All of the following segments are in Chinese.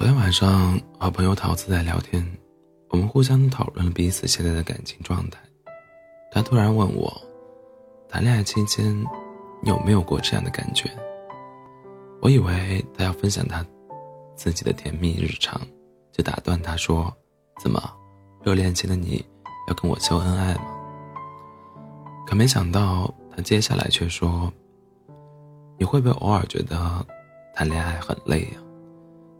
昨天晚上和朋友桃子在聊天，我们互相讨论了彼此现在的感情状态。他突然问我，谈恋爱期间你有没有过这样的感觉？我以为他要分享他自己的甜蜜日常，就打断他说：“怎么，热恋期的你要跟我秀恩爱吗？”可没想到他接下来却说：“你会不会偶尔觉得谈恋爱很累呀？”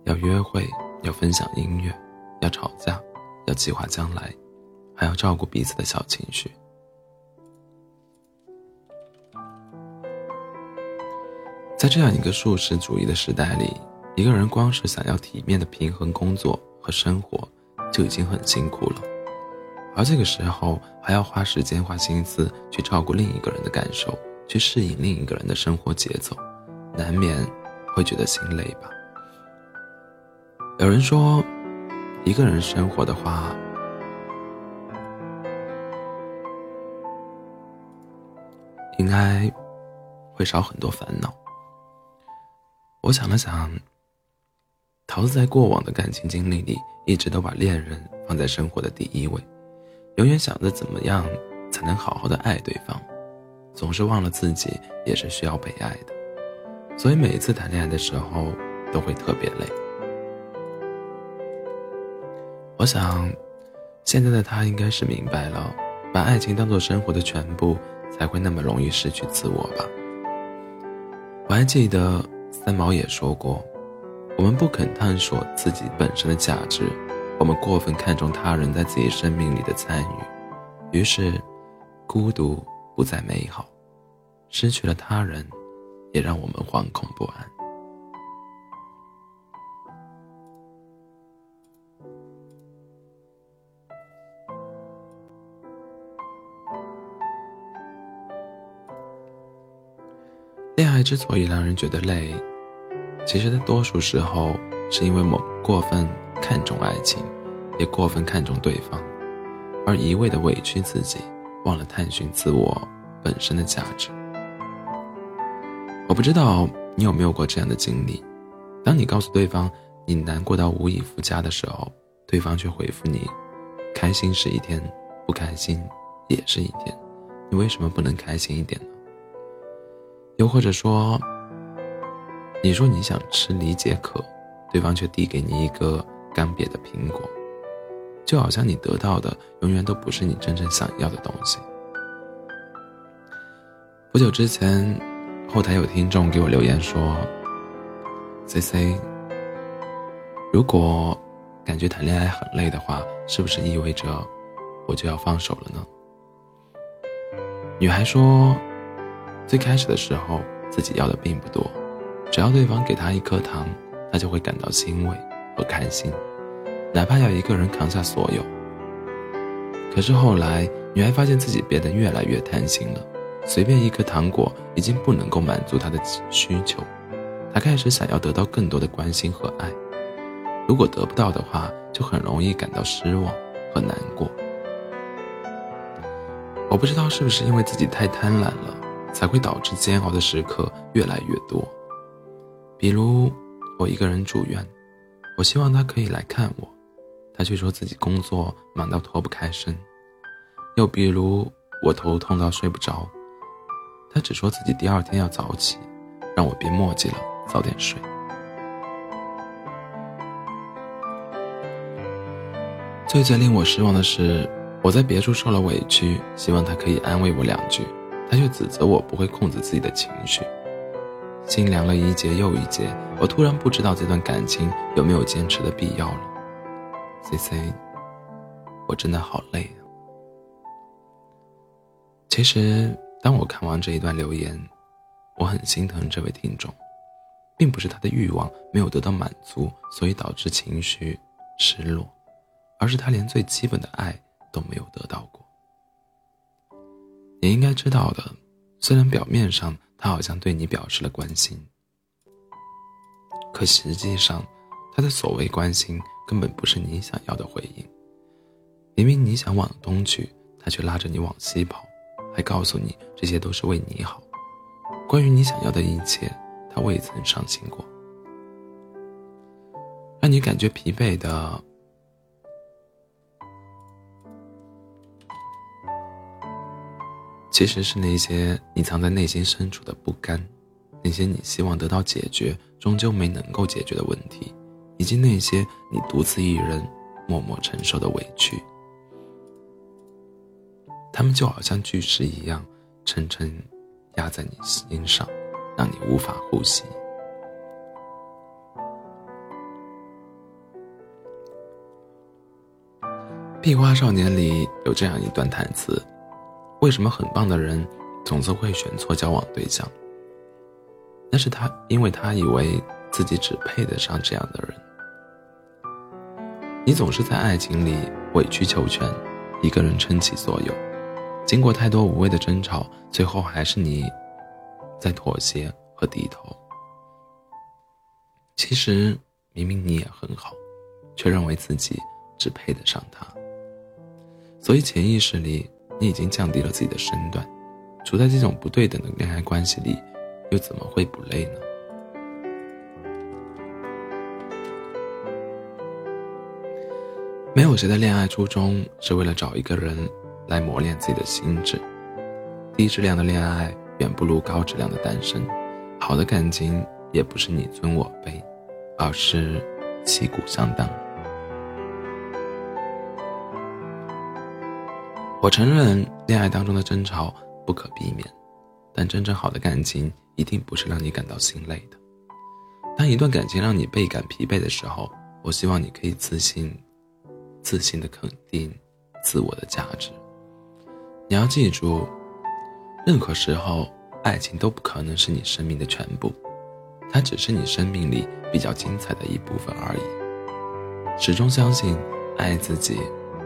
要约会，要分享音乐，要吵架，要计划将来，还要照顾彼此的小情绪。在这样一个素食主义的时代里，一个人光是想要体面的平衡工作和生活，就已经很辛苦了，而这个时候还要花时间、花心思去照顾另一个人的感受，去适应另一个人的生活节奏，难免会觉得心累吧。有人说，一个人生活的话，应该会少很多烦恼。我想了想，桃子在过往的感情经历里，一直都把恋人放在生活的第一位，永远想着怎么样才能好好的爱对方，总是忘了自己也是需要被爱的，所以每一次谈恋爱的时候都会特别累。我想，现在的他应该是明白了，把爱情当做生活的全部，才会那么容易失去自我吧。我还记得三毛也说过，我们不肯探索自己本身的价值，我们过分看重他人在自己生命里的参与，于是，孤独不再美好，失去了他人，也让我们惶恐不安。恋爱之所以让人觉得累，其实大多数时候是因为我们过分看重爱情，也过分看重对方，而一味的委屈自己，忘了探寻自我本身的价值。我不知道你有没有过这样的经历：当你告诉对方你难过到无以复加的时候，对方却回复你：“开心是一天，不开心也是一天，你为什么不能开心一点呢？”又或者说，你说你想吃梨解渴，对方却递给你一个干瘪的苹果，就好像你得到的永远都不是你真正想要的东西。不久之前，后台有听众给我留言说：“C C，如果感觉谈恋爱很累的话，是不是意味着我就要放手了呢？”女孩说。最开始的时候，自己要的并不多，只要对方给他一颗糖，他就会感到欣慰和开心，哪怕要一个人扛下所有。可是后来，女孩发现自己变得越来越贪心了，随便一颗糖果已经不能够满足她的需求，她开始想要得到更多的关心和爱。如果得不到的话，就很容易感到失望和难过。我不知道是不是因为自己太贪婪了。才会导致煎熬的时刻越来越多。比如，我一个人住院，我希望他可以来看我，他却说自己工作忙到脱不开身；又比如，我头痛到睡不着，他只说自己第二天要早起，让我别墨迹了，早点睡。最最令我失望的是，我在别处受了委屈，希望他可以安慰我两句。他却指责我不会控制自己的情绪，心凉了一节又一节。我突然不知道这段感情有没有坚持的必要了。C C，我真的好累啊。其实，当我看完这一段留言，我很心疼这位听众，并不是他的欲望没有得到满足，所以导致情绪失落，而是他连最基本的爱都没有得到过。你应该知道的，虽然表面上他好像对你表示了关心，可实际上，他的所谓关心根本不是你想要的回应。明明你想往东去，他却拉着你往西跑，还告诉你这些都是为你好。关于你想要的一切，他未曾上心过。让你感觉疲惫的，其实是那些你藏在内心深处的不甘，那些你希望得到解决，终究没能够解决的问题，以及那些你独自一人默默承受的委屈。他们就好像巨石一样，沉沉压在你心上，让你无法呼吸。《壁花少年》里有这样一段台词：“为什么很棒的人总是会选错交往对象？那是他，因为他以为自己只配得上这样的人。你总是在爱情里委曲求全，一个人撑起所有。”经过太多无谓的争吵，最后还是你在妥协和低头。其实明明你也很好，却认为自己只配得上他。所以潜意识里，你已经降低了自己的身段。处在这种不对等的恋爱关系里，又怎么会不累呢？没有谁的恋爱初衷是为了找一个人。来磨练自己的心智，低质量的恋爱远不如高质量的单身。好的感情也不是你尊我卑，而是旗鼓相当。我承认恋爱当中的争吵不可避免，但真正好的感情一定不是让你感到心累的。当一段感情让你倍感疲惫的时候，我希望你可以自信、自信的肯定自我的价值。你要记住，任何时候，爱情都不可能是你生命的全部，它只是你生命里比较精彩的一部分而已。始终相信，爱自己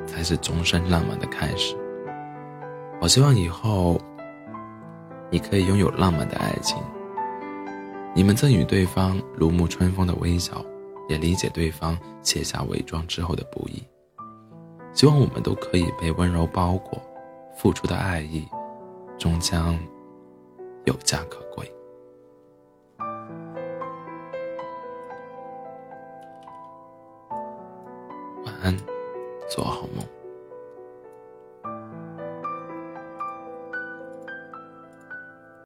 才是终身浪漫的开始。我希望以后，你可以拥有浪漫的爱情。你们赠予对方如沐春风的微笑，也理解对方卸下伪装之后的不易。希望我们都可以被温柔包裹。付出的爱意，终将有价可归。